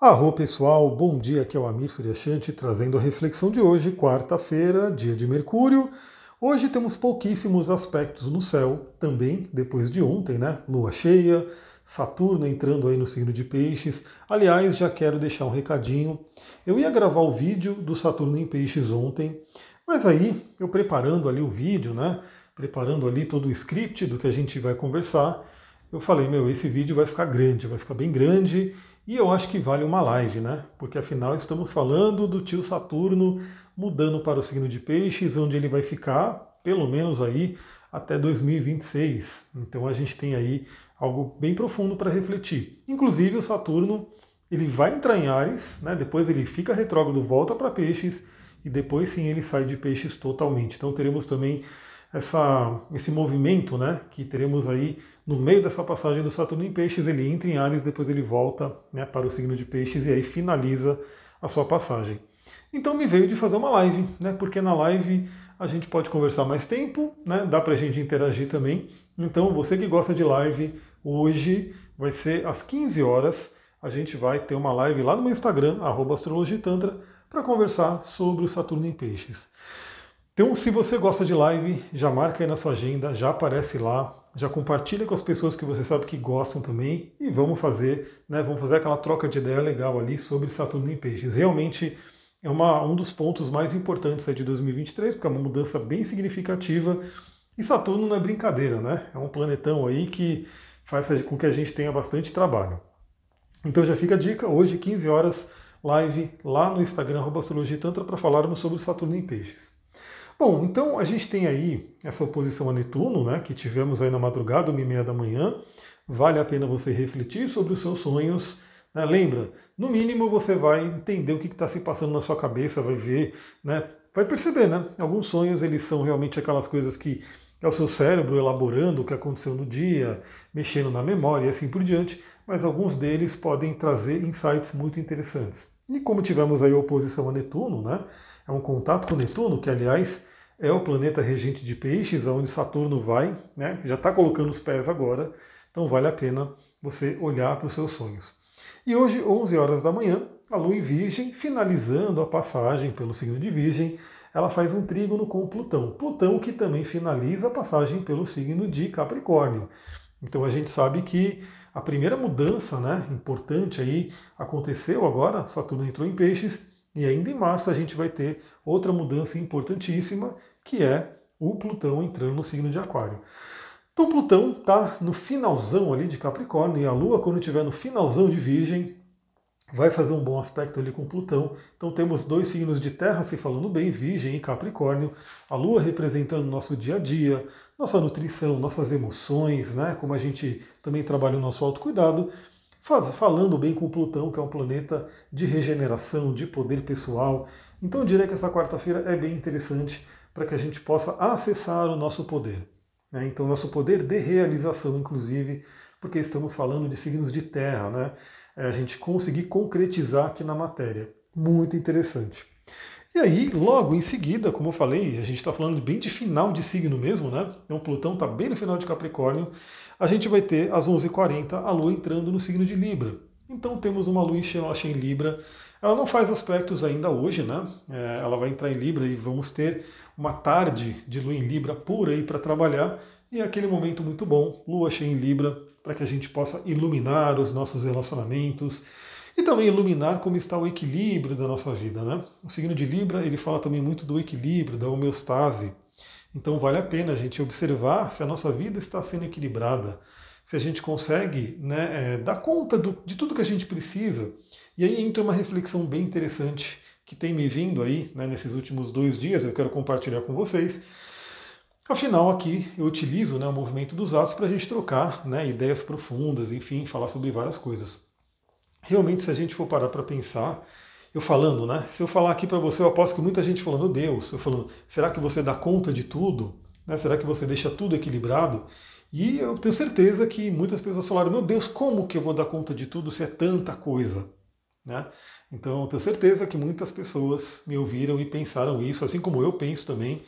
Arro pessoal, bom dia, aqui é o Amir Suryashanti trazendo a reflexão de hoje, quarta-feira, dia de Mercúrio. Hoje temos pouquíssimos aspectos no céu, também depois de ontem, né? Lua cheia, Saturno entrando aí no signo de Peixes. Aliás, já quero deixar um recadinho. Eu ia gravar o vídeo do Saturno em Peixes ontem, mas aí eu preparando ali o vídeo, né? Preparando ali todo o script do que a gente vai conversar, eu falei, meu, esse vídeo vai ficar grande, vai ficar bem grande e eu acho que vale uma live, né? Porque afinal estamos falando do tio Saturno mudando para o signo de Peixes, onde ele vai ficar pelo menos aí até 2026. Então a gente tem aí algo bem profundo para refletir. Inclusive o Saturno, ele vai entrar em Ares, né? Depois ele fica retrógrado, volta para Peixes e depois sim ele sai de Peixes totalmente. Então teremos também essa, esse movimento né, que teremos aí no meio dessa passagem do Saturno em Peixes, ele entra em Ares, depois ele volta né, para o signo de Peixes e aí finaliza a sua passagem. Então me veio de fazer uma live, né, porque na live a gente pode conversar mais tempo, né, dá para a gente interagir também. Então você que gosta de live, hoje vai ser às 15 horas, a gente vai ter uma live lá no meu Instagram, astrologitantra, para conversar sobre o Saturno em Peixes. Então, se você gosta de live, já marca aí na sua agenda, já aparece lá, já compartilha com as pessoas que você sabe que gostam também e vamos fazer, né, vamos fazer aquela troca de ideia legal ali sobre Saturno em Peixes. Realmente é uma, um dos pontos mais importantes de 2023, porque é uma mudança bem significativa e Saturno não é brincadeira, né? É um planetão aí que faz com que a gente tenha bastante trabalho. Então já fica a dica, hoje 15 horas, live lá no Instagram, Astrologia Tantra, para falarmos sobre Saturno em Peixes. Bom, então a gente tem aí essa oposição a Netuno, né, que tivemos aí na madrugada, uma e meia da manhã. Vale a pena você refletir sobre os seus sonhos. Né? Lembra, no mínimo você vai entender o que está se passando na sua cabeça, vai ver, né, vai perceber, né? Alguns sonhos eles são realmente aquelas coisas que é o seu cérebro elaborando o que aconteceu no dia, mexendo na memória e assim por diante, mas alguns deles podem trazer insights muito interessantes. E como tivemos aí a oposição a Netuno, né? É um contato com Netuno, que aliás é o planeta regente de peixes, aonde Saturno vai, né? já está colocando os pés agora, então vale a pena você olhar para os seus sonhos. E hoje, 11 horas da manhã, a Lua em Virgem, finalizando a passagem pelo signo de Virgem, ela faz um trígono com Plutão. Plutão que também finaliza a passagem pelo signo de Capricórnio. Então a gente sabe que a primeira mudança né, importante aí aconteceu agora, Saturno entrou em peixes, e ainda em março a gente vai ter outra mudança importantíssima, que é o Plutão entrando no signo de Aquário. Então Plutão está no finalzão ali de Capricórnio e a Lua, quando estiver no finalzão de Virgem, vai fazer um bom aspecto ali com Plutão. Então temos dois signos de terra se falando bem, Virgem e Capricórnio. A Lua representando nosso dia a dia, nossa nutrição, nossas emoções, né? Como a gente também trabalha o nosso autocuidado falando bem com Plutão, que é um planeta de regeneração, de poder pessoal. Então eu diria que essa quarta-feira é bem interessante para que a gente possa acessar o nosso poder. Né? Então, nosso poder de realização, inclusive, porque estamos falando de signos de terra, né? É a gente conseguir concretizar aqui na matéria. Muito interessante. E aí, logo em seguida, como eu falei, a gente está falando bem de final de signo mesmo, né? Então, Plutão está bem no final de Capricórnio a gente vai ter às 11h40 a Lua entrando no signo de Libra. Então temos uma Lua em Libra. Ela não faz aspectos ainda hoje, né? É, ela vai entrar em Libra e vamos ter uma tarde de Lua em Libra por aí para trabalhar. E é aquele momento muito bom, Lua cheia em Libra, para que a gente possa iluminar os nossos relacionamentos e também iluminar como está o equilíbrio da nossa vida, né? O signo de Libra, ele fala também muito do equilíbrio, da homeostase. Então vale a pena a gente observar se a nossa vida está sendo equilibrada, se a gente consegue né, é, dar conta do, de tudo que a gente precisa. E aí entra uma reflexão bem interessante que tem me vindo aí né, nesses últimos dois dias, eu quero compartilhar com vocês. Afinal, aqui eu utilizo né, o movimento dos astros para a gente trocar né, ideias profundas, enfim, falar sobre várias coisas. Realmente, se a gente for parar para pensar, eu falando, né? Se eu falar aqui para você, eu aposto que muita gente falando, Deus, eu falando, será que você dá conta de tudo? Né? Será que você deixa tudo equilibrado? E eu tenho certeza que muitas pessoas falaram, meu Deus, como que eu vou dar conta de tudo se é tanta coisa? Né? Então eu tenho certeza que muitas pessoas me ouviram e pensaram isso, assim como eu penso também.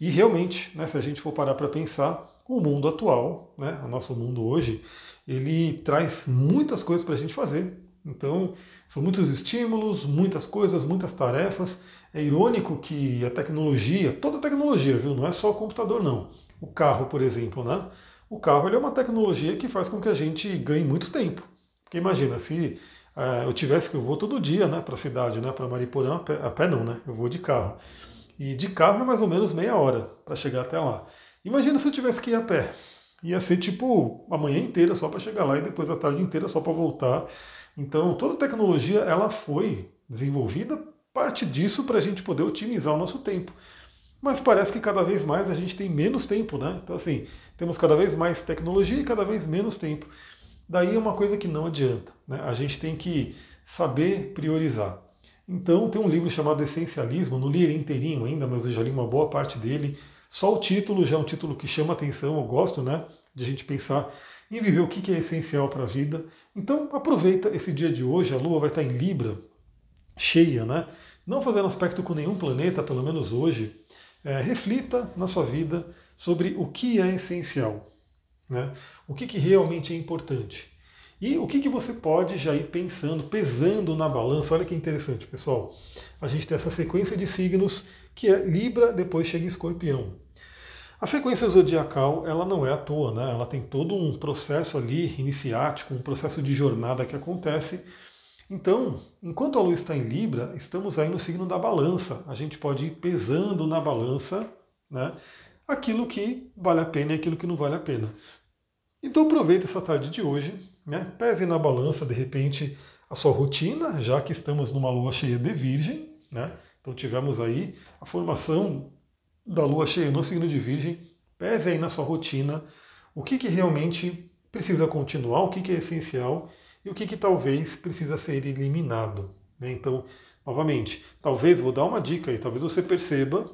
E realmente, né, se a gente for parar para pensar, o mundo atual, né, o nosso mundo hoje, ele traz muitas coisas para a gente fazer, Então, são muitos estímulos, muitas coisas, muitas tarefas. É irônico que a tecnologia, toda a tecnologia, viu? Não é só o computador, não. O carro, por exemplo, né? O carro é uma tecnologia que faz com que a gente ganhe muito tempo. Porque imagina, se é, eu tivesse que eu vou todo dia né, para a cidade, né, para Mariporã, a pé, a pé não, né? Eu vou de carro. E de carro é mais ou menos meia hora para chegar até lá. Imagina se eu tivesse que ir a pé. Ia ser tipo a manhã inteira só para chegar lá e depois a tarde inteira só para voltar. Então toda a tecnologia ela foi desenvolvida parte disso para a gente poder otimizar o nosso tempo. Mas parece que cada vez mais a gente tem menos tempo, né? Então assim, temos cada vez mais tecnologia e cada vez menos tempo. Daí é uma coisa que não adianta. Né? A gente tem que saber priorizar. Então, tem um livro chamado Essencialismo, não li ele inteirinho ainda, mas eu já li uma boa parte dele. Só o título já é um título que chama atenção, eu gosto né, de a gente pensar em viver o que é essencial para a vida. Então, aproveita esse dia de hoje, a Lua vai estar em Libra, cheia, né? Não fazendo aspecto com nenhum planeta, pelo menos hoje. É, reflita na sua vida sobre o que é essencial. Né? O que, que realmente é importante? E o que, que você pode já ir pensando, pesando na balança? Olha que interessante, pessoal. A gente tem essa sequência de signos que é Libra, depois chega Escorpião. A sequência zodiacal, ela não é à toa, né? Ela tem todo um processo ali iniciático, um processo de jornada que acontece. Então, enquanto a lua está em Libra, estamos aí no signo da balança. A gente pode ir pesando na balança, né? Aquilo que vale a pena e aquilo que não vale a pena. Então aproveita essa tarde de hoje, né? pese na balança, de repente, a sua rotina, já que estamos numa lua cheia de virgem, né? Então tivemos aí a formação da lua cheia no signo de virgem, pese aí na sua rotina o que, que realmente precisa continuar, o que, que é essencial e o que, que talvez precisa ser eliminado. Né? Então, novamente, talvez, vou dar uma dica aí, talvez você perceba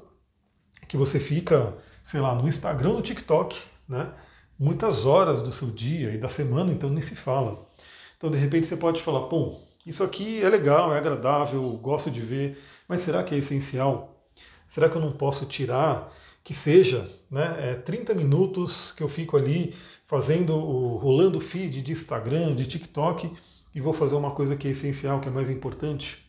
que você fica, sei lá, no Instagram, no TikTok, né? muitas horas do seu dia e da semana, então nem se fala. Então, de repente, você pode falar: bom, isso aqui é legal, é agradável, gosto de ver, mas será que é essencial? Será que eu não posso tirar que seja né, é, 30 minutos que eu fico ali fazendo, o, rolando feed de Instagram, de TikTok e vou fazer uma coisa que é essencial, que é mais importante?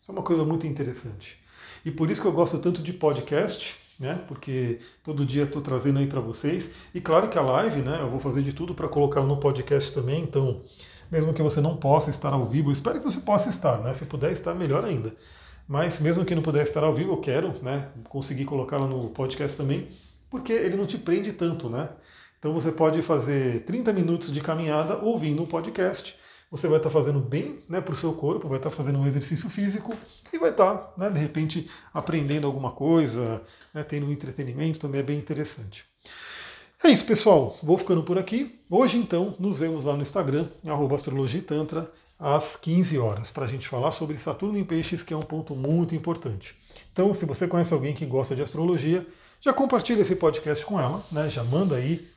Isso é uma coisa muito interessante. E por isso que eu gosto tanto de podcast, né? Porque todo dia estou trazendo aí para vocês. E claro que a live, né? Eu vou fazer de tudo para colocar no podcast também. Então, mesmo que você não possa estar ao vivo, espero que você possa estar, né? Se puder estar, melhor ainda. Mas mesmo que não puder estar ao vivo, eu quero, né? Conseguir colocá-la no podcast também, porque ele não te prende tanto, né? Então você pode fazer 30 minutos de caminhada ouvindo um podcast você vai estar fazendo bem né, para o seu corpo, vai estar fazendo um exercício físico e vai estar, né, de repente, aprendendo alguma coisa, né, tendo um entretenimento, também é bem interessante. É isso, pessoal. Vou ficando por aqui. Hoje, então, nos vemos lá no Instagram, astrologitantra, às 15 horas, para a gente falar sobre Saturno em Peixes, que é um ponto muito importante. Então, se você conhece alguém que gosta de astrologia, já compartilha esse podcast com ela, né? já manda aí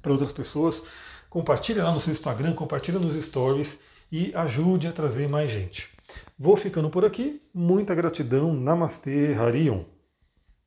para outras pessoas. Compartilhe lá no seu Instagram, compartilhe nos stories e ajude a trazer mais gente. Vou ficando por aqui. Muita gratidão. Namastê, Harion.